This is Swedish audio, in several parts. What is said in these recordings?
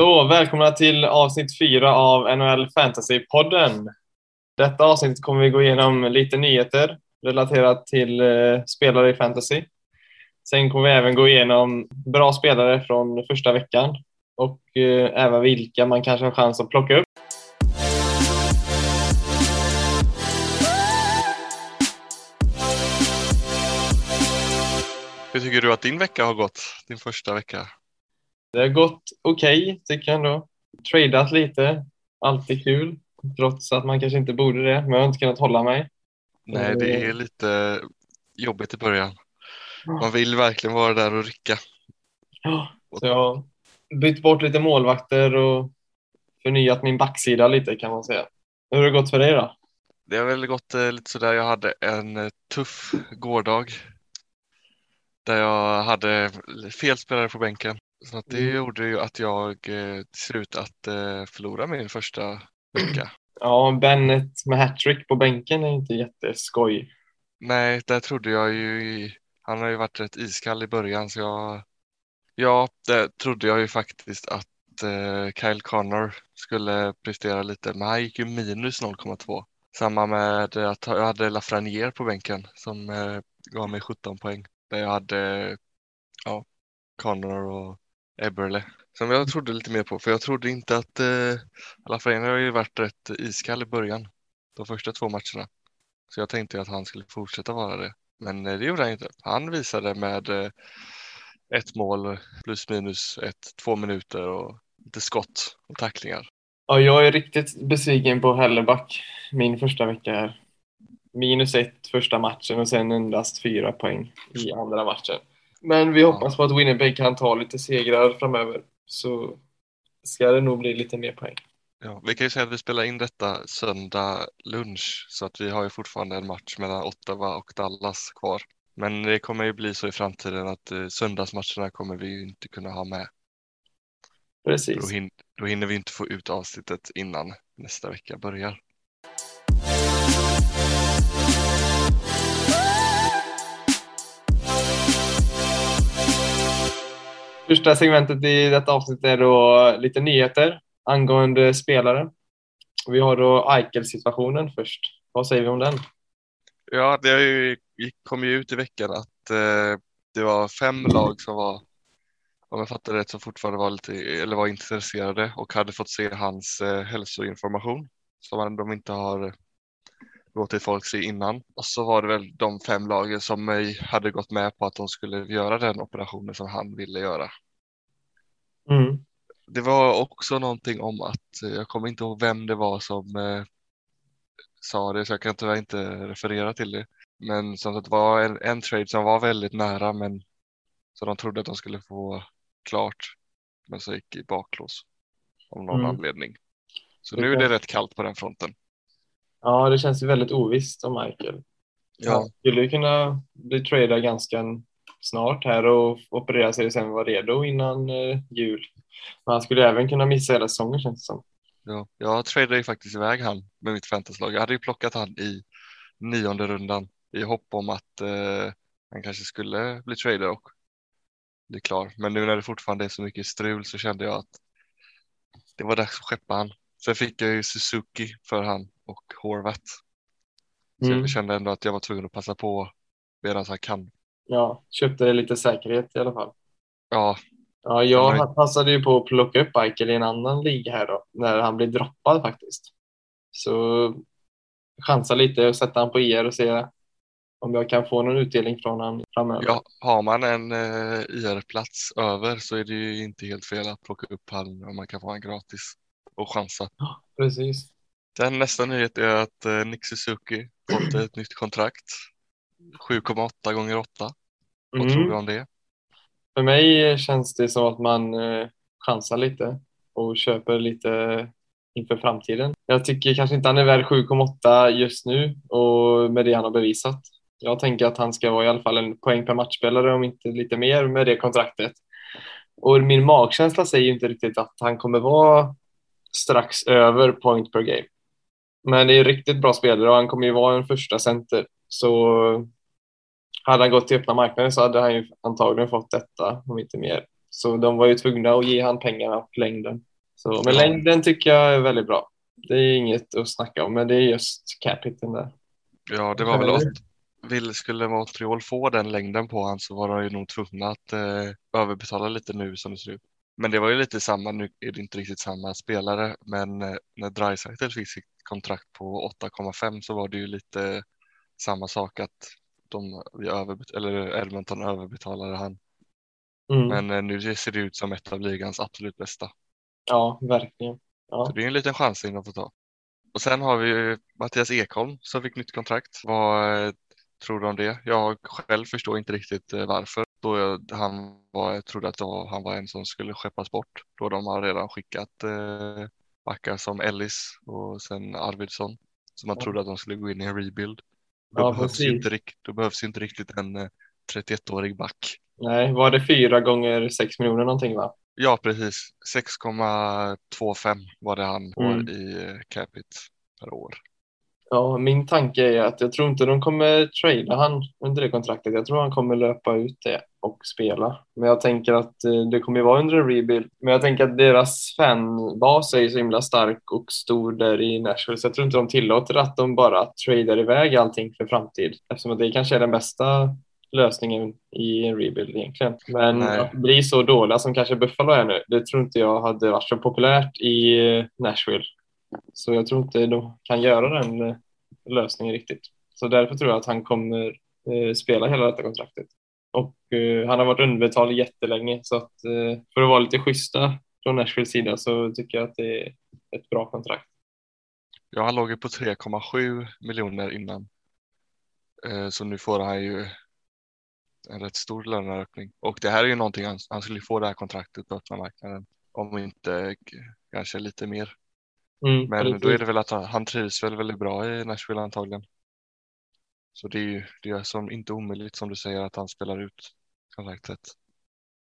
Så välkomna till avsnitt fyra av NHL Fantasy-podden. Detta avsnitt kommer vi gå igenom lite nyheter relaterat till eh, spelare i fantasy. Sen kommer vi även gå igenom bra spelare från första veckan och eh, även vilka man kanske har chans att plocka upp. Hur tycker du att din vecka har gått? Din första vecka? Det har gått okej, okay, tycker jag ändå. Tradat lite, alltid kul, trots att man kanske inte borde det, men jag har inte kunnat hålla mig. Nej, det är lite jobbigt i början. Man vill verkligen vara där och rycka. Ja, så jag har bytt bort lite målvakter och förnyat min backsida lite kan man säga. Hur har det gått för dig då? Det har väl gått eh, lite sådär. Jag hade en eh, tuff gårdag där jag hade fel spelare på bänken. Så att det mm. gjorde ju att jag eh, till slut att eh, förlora min första vecka. Ja, Bennett med hattrick på bänken är inte jätteskoj. Nej, där trodde jag ju, han har ju varit rätt iskall i början så jag, ja, där trodde jag ju faktiskt att eh, Kyle Connor skulle prestera lite, men han gick ju minus 0,2. Samma med att jag hade Lafreniere på bänken som gav mig 17 poäng. Där jag hade ja, Connor och Eberle som jag trodde lite mer på. För jag trodde inte att eh, Lafreniere har ju varit rätt iskall i början. De första två matcherna. Så jag tänkte att han skulle fortsätta vara det. Men eh, det gjorde han inte. Han visade med eh, ett mål plus minus ett, två minuter och lite skott och tacklingar. Ja, jag är riktigt besviken på Helleback min första vecka här minus ett första matchen och sen endast fyra poäng i andra matchen. Men vi hoppas på att Winnipeg kan ta lite segrar framöver så ska det nog bli lite mer poäng. Ja, vi kan ju säga att vi spelar in detta söndag lunch så att vi har ju fortfarande en match mellan Ottawa och Dallas kvar. Men det kommer ju bli så i framtiden att eh, söndagsmatcherna kommer vi ju inte kunna ha med. Precis. Då, hin då hinner vi inte få ut avsnittet innan nästa vecka börjar. Första segmentet i detta avsnitt är då lite nyheter angående spelare. Vi har då Eichel-situationen först. Vad säger vi om den? Ja, det ju, kom ju ut i veckan att eh, det var fem lag som var, om jag fattar rätt, som fortfarande var lite, eller var intresserade och hade fått se hans eh, hälsoinformation som de inte har låtit folk se innan. Och så var det väl de fem lagen som hade gått med på att de skulle göra den operationen som han ville göra. Mm. Det var också någonting om att, jag kommer inte ihåg vem det var som eh, sa det, så jag kan tyvärr inte referera till det. Men som att det var en, en trade som var väldigt nära, men så de trodde att de skulle få klart, men så gick i baklås av någon mm. anledning. Så nu är det rätt kallt på den fronten. Ja, det känns ju väldigt ovisst om Michael. Ja. Han skulle kunna bli tradad ganska snart här och operera sig och sen vara redo innan eh, jul. Men han skulle även kunna missa hela säsongen känns det som. Ja, jag tradade ju faktiskt iväg han med mitt fantasylag. Jag hade ju plockat han i nionde rundan i hopp om att eh, han kanske skulle bli tradad och bli klar. Men nu när det fortfarande är så mycket strul så kände jag att det var dags att skeppa han. Sen fick jag ju Suzuki för han och Horvat. Så mm. jag kände ändå att jag var tvungen att passa på medan han kan. Ja, köpte lite säkerhet i alla fall. Ja. Ja, jag men... passade ju på att plocka upp Eichel i en annan liga här då, när han blev droppad faktiskt. Så chansa lite och sätta han på IR och se om jag kan få någon utdelning från honom framöver. Ja, har man en eh, IR-plats över så är det ju inte helt fel att plocka upp honom om man kan få honom gratis och chansa. Ja, precis. Den nästa nyhet är att eh, Nick Suzuki fått ett nytt kontrakt. 7,8 gånger 8. Vad mm. tror du om det? För mig känns det som att man eh, chansar lite och köper lite inför framtiden. Jag tycker kanske inte han är värd 7,8 just nu och med det han har bevisat. Jag tänker att han ska vara i alla fall en poäng per matchspelare om inte lite mer med det kontraktet. Och min magkänsla säger inte riktigt att han kommer vara strax över point per game. Men det är riktigt bra spelare och han kommer ju vara en första center. Så hade han gått till öppna marknaden så hade han ju antagligen fått detta, om inte mer. Så de var ju tvungna att ge han pengarna och längden. Så, men längden tycker jag är väldigt bra. Det är inget att snacka om, men det är just cap-hiten där. Ja, det var väl att vill, skulle Montreal få den längden på han så var de ju nog tvungna att eh, överbetala lite nu som det ser ut. Men det var ju lite samma, nu är det inte riktigt samma spelare, men eh, när Dreisaitl fick sitt kontrakt på 8,5 så var det ju lite samma sak att de, överbet- eller Edmonton överbetalade han. Mm. Men eh, nu ser det ut som ett av ligans absolut bästa. Ja, verkligen. Ja. Så det är en liten chansning att få ta. Och sen har vi ju Mattias Ekholm som fick nytt kontrakt. Vad eh, tror du om det? Jag själv förstår inte riktigt varför. Då jag, han var, jag trodde att var, han var en som skulle skeppas bort. Då de har redan skickat eh, backar som Ellis och sen Arvidsson. Så man Ja. trodde att de skulle gå in i en rebuild. Då, Ja, behövs, inte, rikt- då behövs inte riktigt en eh, 31-årig back. Nej, var det fyra gånger sex miljoner någonting va? Ja, precis. 6,25 var det han får Mm. i eh, capita per år. Ja, min tanke är att jag tror inte de kommer trada han under det kontraktet. Jag tror han kommer löpa ut det och spela. Men jag tänker att eh, det kommer vara under en rebuild. Men jag tänker att deras fanbas är så himla stark och stor där i Nashville så jag tror inte de tillåter att de bara tradar iväg allting för framtid. Eftersom det kanske är den bästa lösningen i en rebuild egentligen. Men Nej. att bli så dåliga som kanske Buffalo är nu, det tror inte jag hade varit så populärt i eh, Nashville. Så jag tror inte de kan göra den eh, lösningen riktigt. Så därför tror jag att han kommer eh, spela hela detta kontraktet. Och eh, han har varit underbetald jättelänge så att för att vara lite schyssta från Nashvilles sida så tycker jag att det är ett bra kontrakt. Ja, han låg ju på 3,7 miljoner innan. Så nu får han ju en rätt stor löneökning. Och det här är ju någonting han, han skulle få det här kontraktet på öppna marknaden. Om inte kanske lite mer. Mm, Men precis. då är det väl att han, han trivs väl väldigt bra i Nashville antagligen. Så det är ju det är som inte omöjligt som du säger att han spelar ut kontraktet.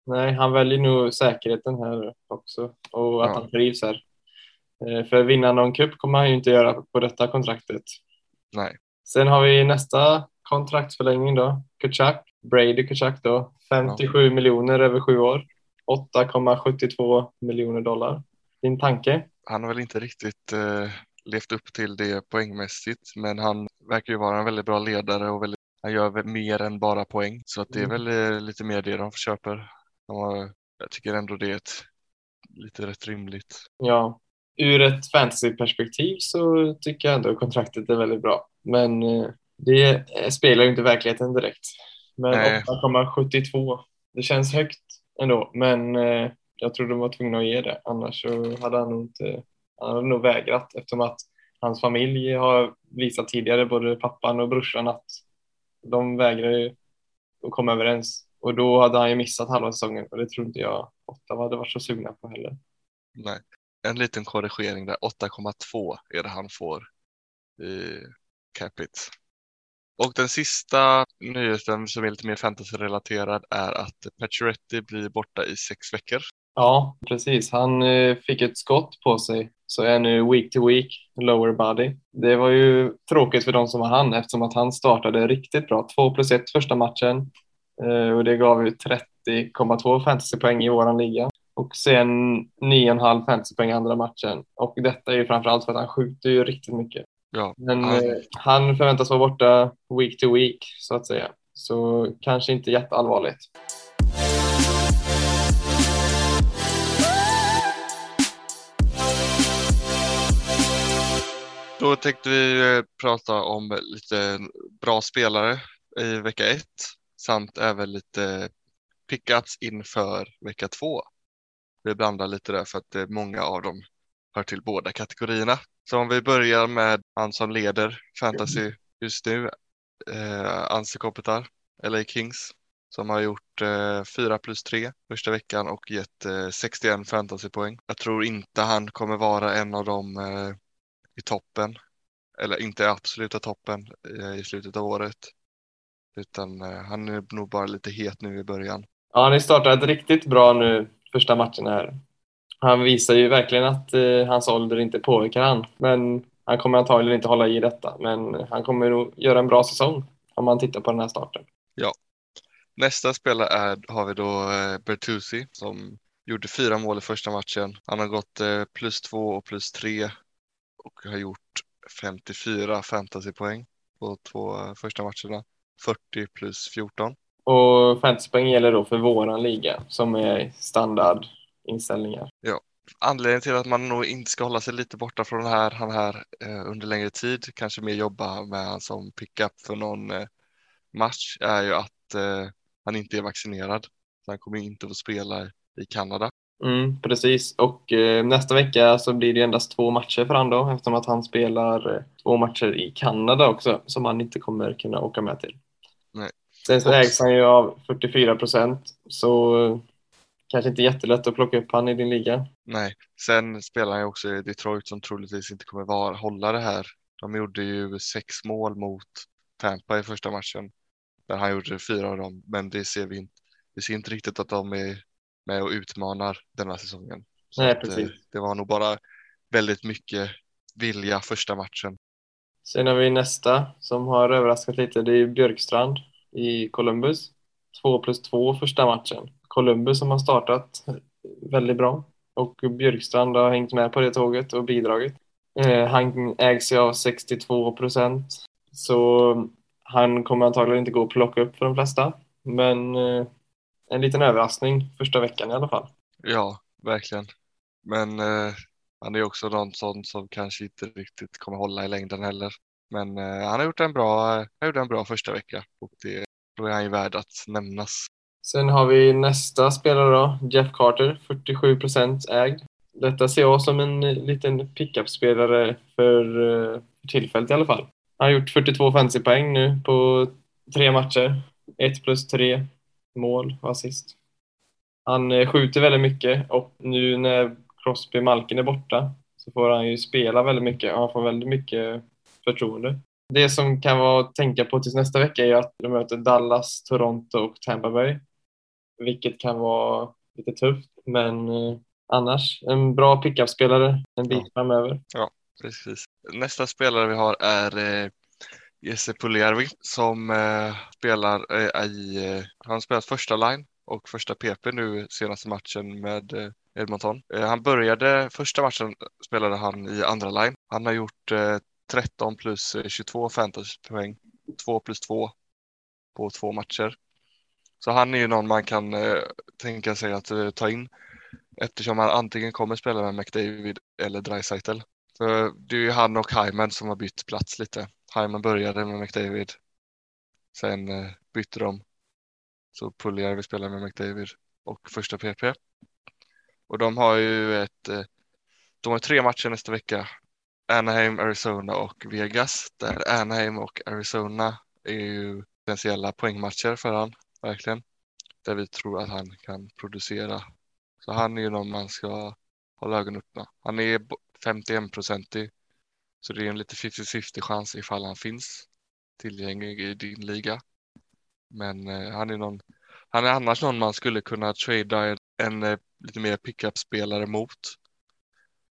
Nej, han väljer nog säkerheten här också och att Ja. han trivs här. Eh, För vinna någon cup kommer han ju inte göra på detta kontraktet. Nej, Sen har vi nästa kontraktsförlängning då, Kachak, Brady Kachak då, 57 miljoner över sju år, 8,72 miljoner dollar. Din tanke? Han har väl inte riktigt eh, levt upp till det poängmässigt, men han verkar ju vara en väldigt bra ledare och väldigt, han gör mer än bara poäng. Så att det är Mm. väl eh, lite mer det de köper. De har, jag tycker ändå det är ett, lite rätt rimligt. Ja, ur ett fantasyperspektiv så tycker jag ändå kontraktet är väldigt bra. Men eh, det spelar ju inte verkligheten direkt. Men Nej. 8,72, det känns högt ändå. Men eh, jag tror de var tvungna att ge det. Annars så hade han nog inte, han hade nog vägrat eftersom att hans familj har visat tidigare, både pappan och brorsan, att de vägrar ju att komma överens. Och då hade han ju missat halva säsongen och det tror inte jag Ottawa hade varit så sugna på heller. Nej. En liten korrigering där, 8,2 är det han får i capit. Och den sista nyheten som är lite mer fantasy-relaterad är att Pacioretty blir borta i sex veckor. Ja, precis. Han eh, fick ett skott på sig, så är nu week to week, lower body. Det var ju tråkigt för de som var han eftersom att han startade riktigt bra. 2 plus 1 första matchen eh, och det gav ju 30,2 fantasypoäng i våran liga. Och sen 9,5 fantasypoäng i andra matchen. Och detta är ju framförallt för att han skjuter ju riktigt mycket. Ja, Men han- eh, han förväntas vara borta week to week, så att säga. Så kanske inte jätteallvarligt. Då tänkte vi eh, prata om lite bra spelare i vecka ett samt även lite pickups inför vecka två. Vi blandar lite där för att många av dem hör till båda kategorierna. Så om vi börjar med han som leder fantasy just nu, eh, Anse Kopitar, LA Kings, som har gjort eh, 4 plus 3 första veckan och gett eh, 61 fantasypoäng. Jag tror inte han kommer vara en av de eh, i toppen, eller inte i absoluta toppen eh, i slutet av året. Utan eh, han är nog bara lite het nu i början. Ja, han har startat riktigt bra nu första matchen här. Han visar ju verkligen att eh, hans ålder inte påverkar han. Men han kommer antagligen inte hålla i detta. Men han kommer nog göra en bra säsong om man tittar på den här starten. Nästa spelare är, har vi då eh, Bertuzzi som Gjorde fyra mål i första matchen. Han har gått plus två och plus tre och har gjort 54 fantasypoäng på två första matcherna. 40 plus 14. Och fantasypoäng gäller då för våran liga som är standardinställningar. Ja, anledningen till att man nog inte ska hålla sig lite borta från den här, han här eh, under längre tid, kanske mer jobba med han som pickup för någon eh, match, är ju att eh, han inte är vaccinerad. Så han kommer inte få spela i Kanada. Mm, precis, och eh, nästa vecka så blir det endast två matcher för han då eftersom att han spelar eh, två matcher i Kanada också som han inte kommer kunna åka med till. Nej. Sen så ägs han ju av 44 procent så kanske inte jättelätt att plocka upp han i din liga. Nej, sen spelar han ju också i Detroit som troligtvis inte kommer vara, hålla det här. De gjorde ju sex mål mot Tampa i första matchen där han gjorde fyra av dem, men det ser vi inte. Vi ser inte riktigt att de är med och utmanar denna säsongen. Så Nej, att, eh, precis. det var nog bara väldigt mycket vilja första matchen. Sen har vi nästa som har överraskat lite, det är Björkstrand i Columbus. 2 plus 2 första matchen. Columbus som har startat väldigt bra och Björkstrand har hängt med på det tåget och bidragit. Eh, han ägs ju av 62 procent så han kommer antagligen inte gå att plocka upp för de flesta. Men eh, en liten överraskning första veckan i alla fall. Ja, verkligen. Men eh, han är också någon sån som kanske inte riktigt kommer hålla i längden heller. Men eh, han har gjort en bra, han gjort en bra första vecka och det, då är han ju värd att nämnas. Sen har vi nästa spelare då, Jeff Carter, 47 procent ägd. Detta ser jag som en eh, liten pickup-spelare för, eh, för tillfället i alla fall. Han har gjort 42 fantasypoäng nu på tre matcher. 1 plus 3 mål och assist. Han eh, skjuter väldigt mycket och nu när Crosby Malkin är borta så får han ju spela väldigt mycket och han får väldigt mycket förtroende. Det som kan vara att tänka på tills nästa vecka är att de möter Dallas, Toronto och Tampa Bay. Vilket kan vara lite tufft, men eh, annars en bra pickup-spelare en bit Ja. framöver. Precis. Nästa spelare vi har är eh, Jesse Puljärvi som eh, spelar eh, i, eh, han har spelat första line och första PP nu senaste matchen med eh, Edmonton. Eh, han började, första matchen spelade han i andra line. Han har gjort eh, 13 plus eh, 22 fantasypoäng, 2 plus 2 på två matcher. Så han är ju någon man kan eh, tänka sig att eh, ta in eftersom han antingen kommer spela med McDavid eller Dreisaitl. För det är ju han och Hyman som har bytt plats lite. Hyman började med McDavid. Sen eh, bytte de. Så Puljärvi spelar med McDavid och första PP. Och de har ju ett, eh, de har tre matcher nästa vecka. Anaheim, Arizona och Vegas. Där Anaheim och Arizona är ju potentiella poängmatcher för han, verkligen. Där vi tror att han kan producera. Så han är ju någon man ska hålla ögonen öppna. Han är 51-procentig. Så det är en lite 50-50 chans ifall han finns tillgänglig i din liga. Men eh, han är någon, han är annars någon man skulle kunna trada en, en eh, lite mer pickup-spelare mot.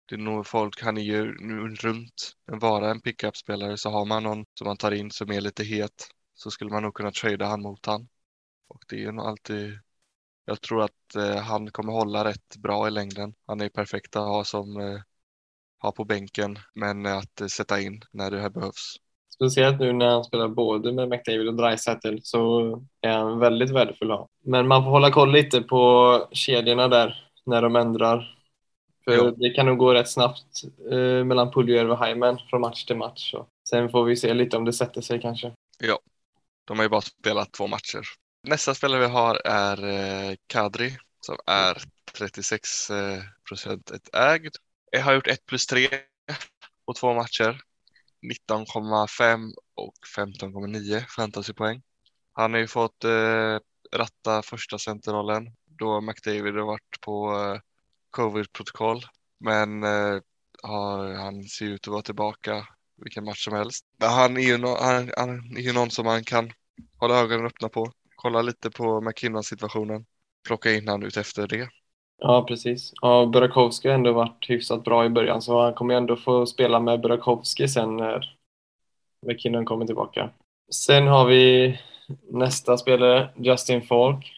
Det är nog folk, han är ju runt en vara en pickup-spelare så har man någon som man tar in som är lite het så skulle man nog kunna trada han mot han. Och det är ju nog alltid jag tror att eh, han kommer hålla rätt bra i längden. Han är perfekt att ha som eh, ha på bänken men att eh, sätta in när det här behövs. Speciellt nu när han spelar både med McDavid och Dreisaitl så är han väldigt värdefull att ha. Men man får hålla koll lite på kedjorna där när de ändrar. För Jo. det kan nog gå rätt snabbt eh, mellan Puljujärvi och Hyman från match till match. Så. Sen får vi se lite om det sätter sig kanske. De har ju bara spelat två matcher. Nästa spelare vi har är eh, Kadri som är 36 eh, procent ett ägd. Jag har gjort 1 plus 3 på två matcher. 19,5 och 15,9 fantasypoäng. Han har ju fått eh, ratta första centerrollen då McDavid har varit på eh, covid-protokoll. Men eh, har, han ser ut att vara tillbaka vilken match som helst. Men han är ju, no, han, han är ju någon som man kan hålla ögonen öppna på. Kolla lite på McKinnon-situationen. Plocka in han ut efter det. Ja, precis. Ja, Burakovsky har ändå varit hyfsat bra i början så han kommer ju ändå få spela med Burakovsky sen när McKinnon kommer tillbaka. Sen har vi nästa spelare, Justin Falk.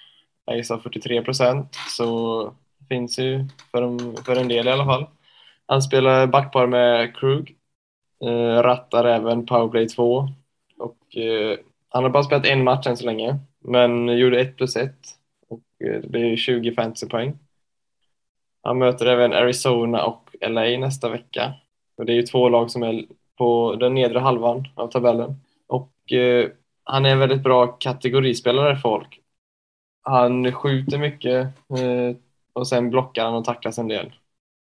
Jag gissar 43 procent, så finns ju för en, för en del i alla fall. Han spelar backpar med Krug, eh, rattar även powerplay 2 och eh, han har bara spelat en match än så länge, men gjorde 1 plus 1 och eh, det blir 20 fantasypoäng. Han möter även Arizona och LA nästa vecka. Och det är ju två lag som är på den nedre halvan av tabellen. Och eh, han är en väldigt bra kategorispelare för folk. Han skjuter mycket eh, och sen blockar han och tacklas en del.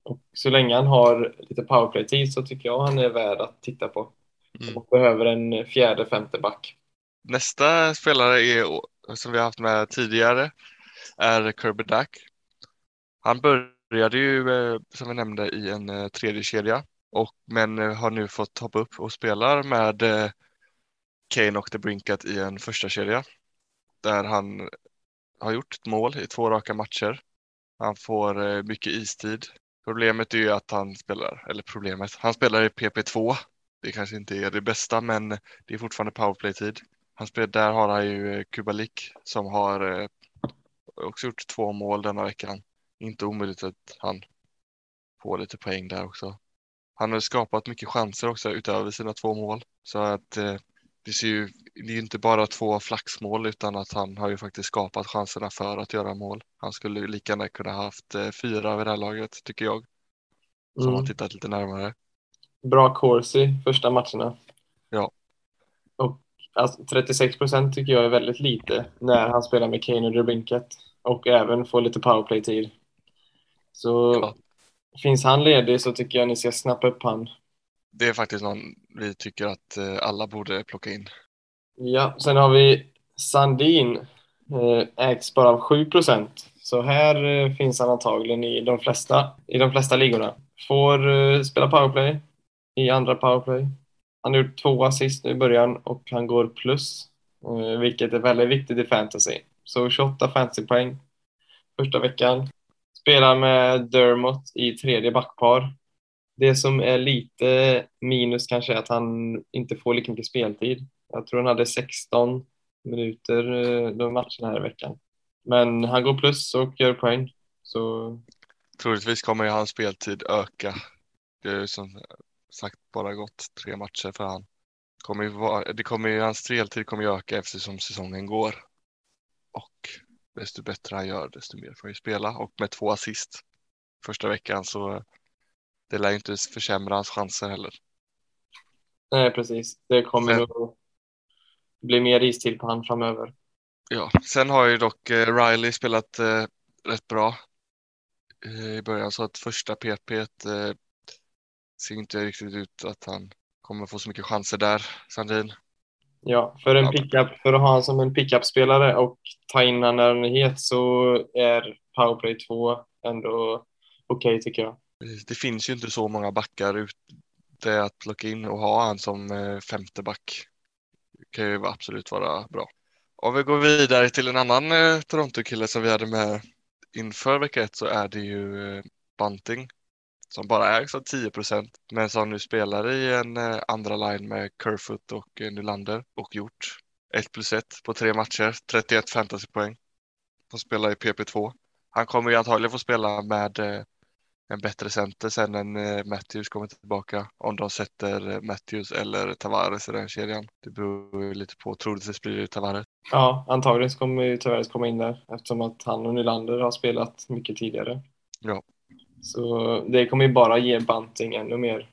Och så länge han har lite powerplay-tid så tycker jag han är värd att titta på. Mm. Och behöver en fjärde, femte back. Nästa spelare är, som vi har haft med tidigare är Kirby Dack. Han började Började ju, eh, som vi nämnde, i en eh, tredje kedja och, men eh, har nu fått hoppa upp och spelar med Kane och The Brinkat i en första kedja där han har gjort ett mål i två raka matcher. Han får mycket istid. Problemet är ju att han spelar, eller problemet, han spelar i PP2. Det kanske inte är det bästa, men det är fortfarande powerplay-tid. Han spelar, där har han ju Kubalik som har också gjort två mål denna veckan. Inte omöjligt att han får lite poäng där också. Han har skapat mycket chanser också utöver sina två mål. Så att eh, det, ser ju, det är ju inte bara två flaxmål utan att han har ju faktiskt skapat chanserna för att göra mål. Han skulle lika gärna kunna haft eh, fyra vid det här laget tycker jag. Som mm. har tittat lite närmare. Bra Corsi första matcherna. Ja. Och alltså, 36 procent tycker jag är väldigt lite när han spelar med Kane och Drebinket och även får lite powerplay-tid. Så ja. finns han ledig så tycker jag ni ska snappa upp han. Det är faktiskt någon vi tycker att eh, alla borde plocka in. Ja, sen har vi Sandin. Eh, ägs bara av 7 procent. Så här eh, finns han antagligen i de flesta, i de flesta ligorna. Får spela powerplay i andra powerplay. Han har gjort två assist nu i början och han går plus, vilket är väldigt viktigt i fantasy. Så 28 fantasypoäng första veckan. Spelar med Dermot i tredje backpar. Det som är lite minus kanske är att han inte får lika mycket speltid. Jag tror han hade 16 minuter eh, de matcherna här i veckan. Men han går plus och gör poäng. Så... Troligtvis kommer hans speltid öka. Det är som sagt bara gått tre matcher för han. Kommer vara, det kommer, hans speltid kommer ju öka eftersom säsongen går. Och desto bättre han gör, desto mer får han ju spela. Och med två assist första veckan så det lär inte försämra hans chanser heller. Nej, precis. Det kommer sen, bli mer istid på han framöver. Ja, sen har ju dock eh, Riley spelat eh, rätt bra eh, i början så att första PP eh, ser inte riktigt ut att han kommer få så mycket chanser där, Sandin. Ja, för, en pickup, för att ha honom som en pickup-spelare och ta in honom när han är het så är powerplay 2 ändå okej okay, tycker jag. Det finns ju inte så många backar ute att plocka in och ha han som eh, femte back. Kan ju absolut vara bra. Om vi går vidare till en annan eh, Toronto-kille som vi hade med inför vecka ett så är det ju eh, Bunting som bara ägs av 10 procent men som nu spelar i en eh, andra line med Kerfoot och eh, Nylander och gjort 1 plus 1 på tre matcher, 31 fantasypoäng. De spelar i PP2. Han kommer ju antagligen få spela med eh, en bättre center sen när Matthews kommer tillbaka. Om de sätter Matthews eller Tavares i den kedjan. Det beror ju lite på. Troligtvis blir det Tavares. Ja, antagligen kommer ju Tavares komma in där eftersom att han och Nylander har spelat mycket tidigare. Ja. Så det kommer ju bara ge Bunting ännu mer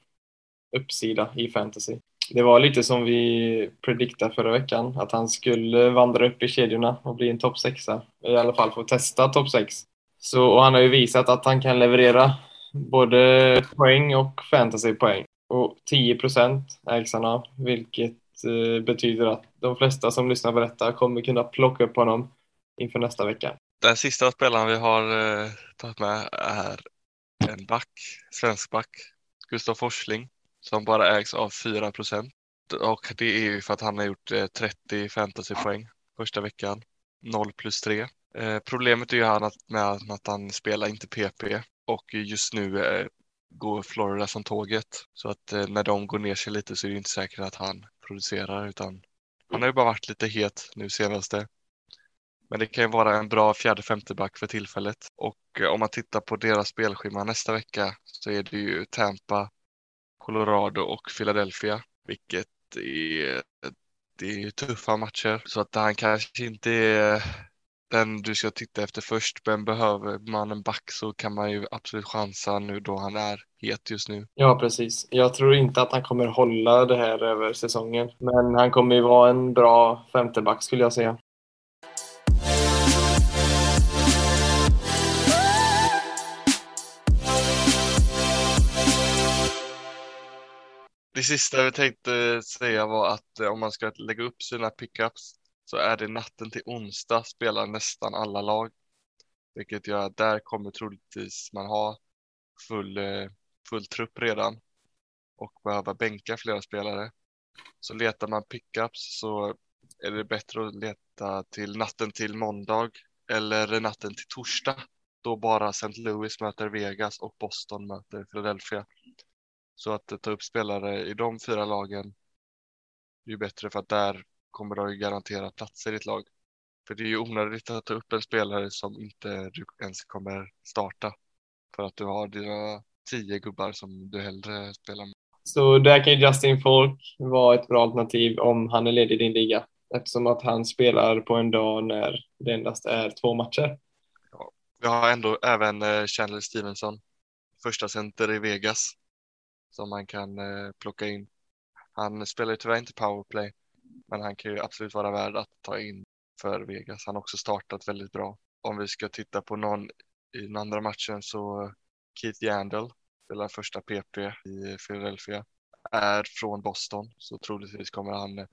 uppsida i fantasy. Det var lite som vi prediktade förra veckan, att han skulle vandra upp i kedjorna och bli en topp sexa. I alla fall få testa topp sex. Så, och han har ju visat att han kan leverera både poäng och fantasypoäng. Och 10 procent ägs han av, vilket eh, betyder att de flesta som lyssnar på detta kommer kunna plocka upp honom inför nästa vecka. Den sista spelaren vi har eh, tagit med är en back, svensk back, Gustav Forsling, som bara ägs av 4 procent. Och det är ju för att han har gjort eh, 30 fantasypoäng första veckan, 0 plus 3. Eh, problemet är ju han att, med att han spelar inte PP och just nu eh, går Florida som tåget. Så att eh, när de går ner sig lite så är det inte säkert att han producerar utan han har ju bara varit lite het nu senaste. Men det kan ju vara en bra fjärde femte back för tillfället. Och eh, om man tittar på deras spelschema nästa vecka så är det ju Tampa, Colorado och Philadelphia, vilket är, det är tuffa matcher. Så att han kanske inte är den du ska titta efter först. Men behöver man en back så kan man ju absolut chansa nu då han är het just nu. Ja, precis. Jag tror inte att han kommer hålla det här över säsongen. Men han kommer ju vara en bra femteback skulle jag säga. Det sista vi tänkte säga var att eh, om man ska lägga upp sina pickups så är det natten till onsdag spelar nästan alla lag. Vilket gör att där kommer troligtvis man ha full, eh, full trupp redan och behöva bänka flera spelare. Så letar man pickups så är det bättre att leta till natten till måndag eller natten till torsdag då bara St. Louis möter Vegas och Boston möter Philadelphia. Så att ta upp spelare i de fyra lagen är ju bättre för att där kommer du garantera platser i ett lag. För det är ju onödigt att ta upp en spelare som inte du ens kommer starta. För att du har dina tio gubbar som du hellre spelar med. Så där kan ju Justin Folk vara ett bra alternativ om han är ledig i din liga. Eftersom att han spelar på en dag när det endast är två matcher. Ja, vi har ändå även eh, Chandler Stevenson, första center i Vegas, som man kan eh, plocka in. Han spelar ju tyvärr inte powerplay, men han kan ju absolut vara värd att ta in för Vegas. Han har också startat väldigt bra. Om vi ska titta på någon i den andra matchen så eh, Keith Yandel spelar första PP i Philadelphia. Är från Boston så troligtvis kommer han eh,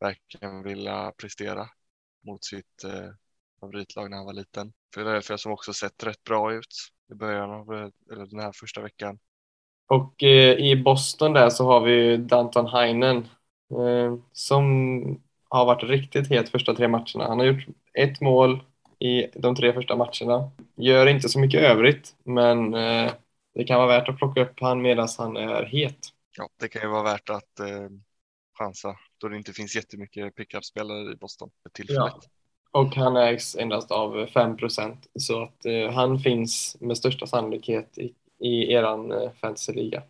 verkligen vilja prestera mot sitt eh, favoritlag när han var liten. Philadelphia som också sett rätt bra ut i början av eh, eller den här första veckan. Och eh, i Boston där så har vi Danton Heinen Eh, som har varit riktigt het första tre matcherna. Han har gjort ett mål i de tre första matcherna. Gör inte så mycket övrigt, men eh, det kan vara värt att plocka upp han medan han är het. Ja, det kan ju vara värt att eh, chansa då det inte finns jättemycket pickup-spelare i Boston för tillfället. Ja. Och han ägs endast av 5% så att eh, han finns med största sannolikhet i, i eran eh, fantasyliga.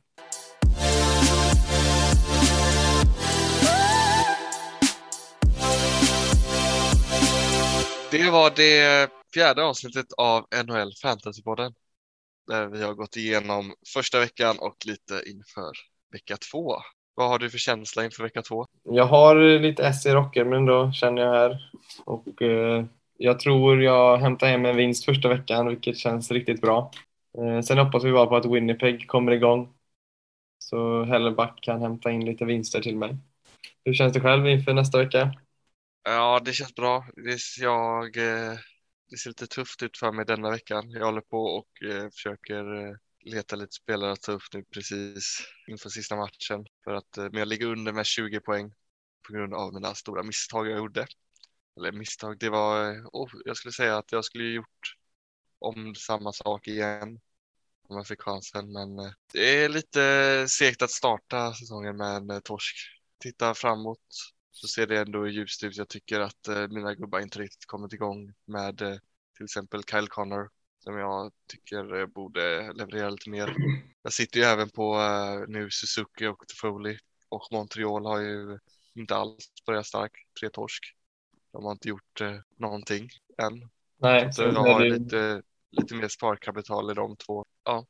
Det var det fjärde avsnittet av NHL Fantasypodden. Där vi har gått igenom första veckan och lite inför vecka två. Vad har du för känsla inför vecka två? Jag har lite S i rocken, men då känner jag här. Och eh, jag tror jag hämtar hem en vinst första veckan, vilket känns riktigt bra. Eh, sen hoppas vi bara på att Winnipeg kommer igång. Så Helleback kan hämta in lite vinster till mig. Hur känns det själv inför nästa vecka? Ja, det känns bra. Jag, eh, det ser lite tufft ut för mig denna veckan. Jag håller på och eh, försöker leta lite spelare att ta upp nu precis inför sista matchen. För att, men jag ligger under med 20 poäng på grund av mina stora misstag jag gjorde. Eller misstag, det var, oh, jag skulle säga att jag skulle gjort om samma sak igen om jag fick chansen. Men det är lite segt att starta säsongen med en torsk. Titta framåt så ser det ändå ljust ut. Jag tycker att eh, mina gubbar inte riktigt kommit igång med eh, till exempel Kyle Connor som jag tycker eh, borde leverera lite mer. Jag sitter ju även på nu Suzuki och Foley och Montreal har ju inte alls börjat starkt, tre torsk. De har inte gjort någonting än. Nej, så jag har lite, lite mer sparkapital i de två. Ja.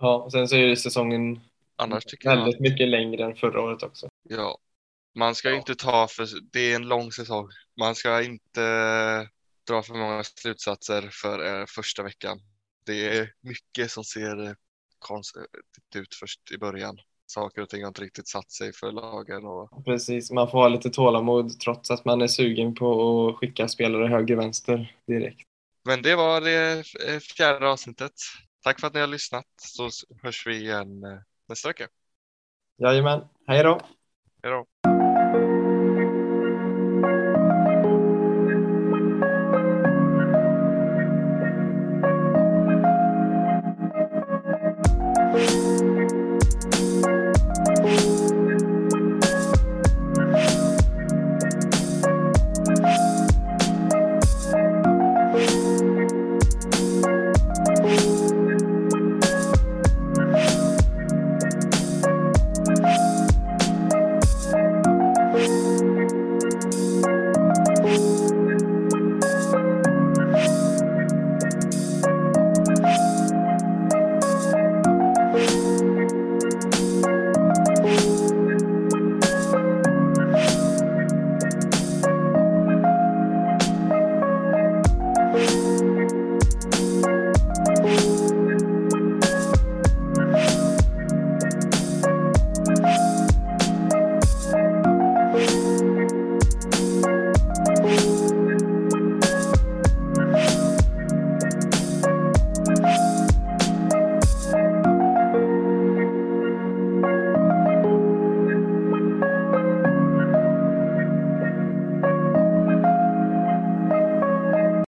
Ja, och sen så är ju säsongen Annars tycker väldigt jag... mycket längre än förra året också. Ja, man ska ja. inte ta för, det är en lång säsong. Man ska inte dra för många slutsatser för eh, första veckan. Det är mycket som ser eh, konstigt ut först i början. Saker och ting har inte riktigt satt sig för lagen. Och... Precis, man får ha lite tålamod trots att man är sugen på att skicka spelare höger vänster direkt. Men det var det eh, fjärde avsnittet. Tack för att ni har lyssnat så hörs vi igen nästa vecka. Jajamän, hej då! Hej då!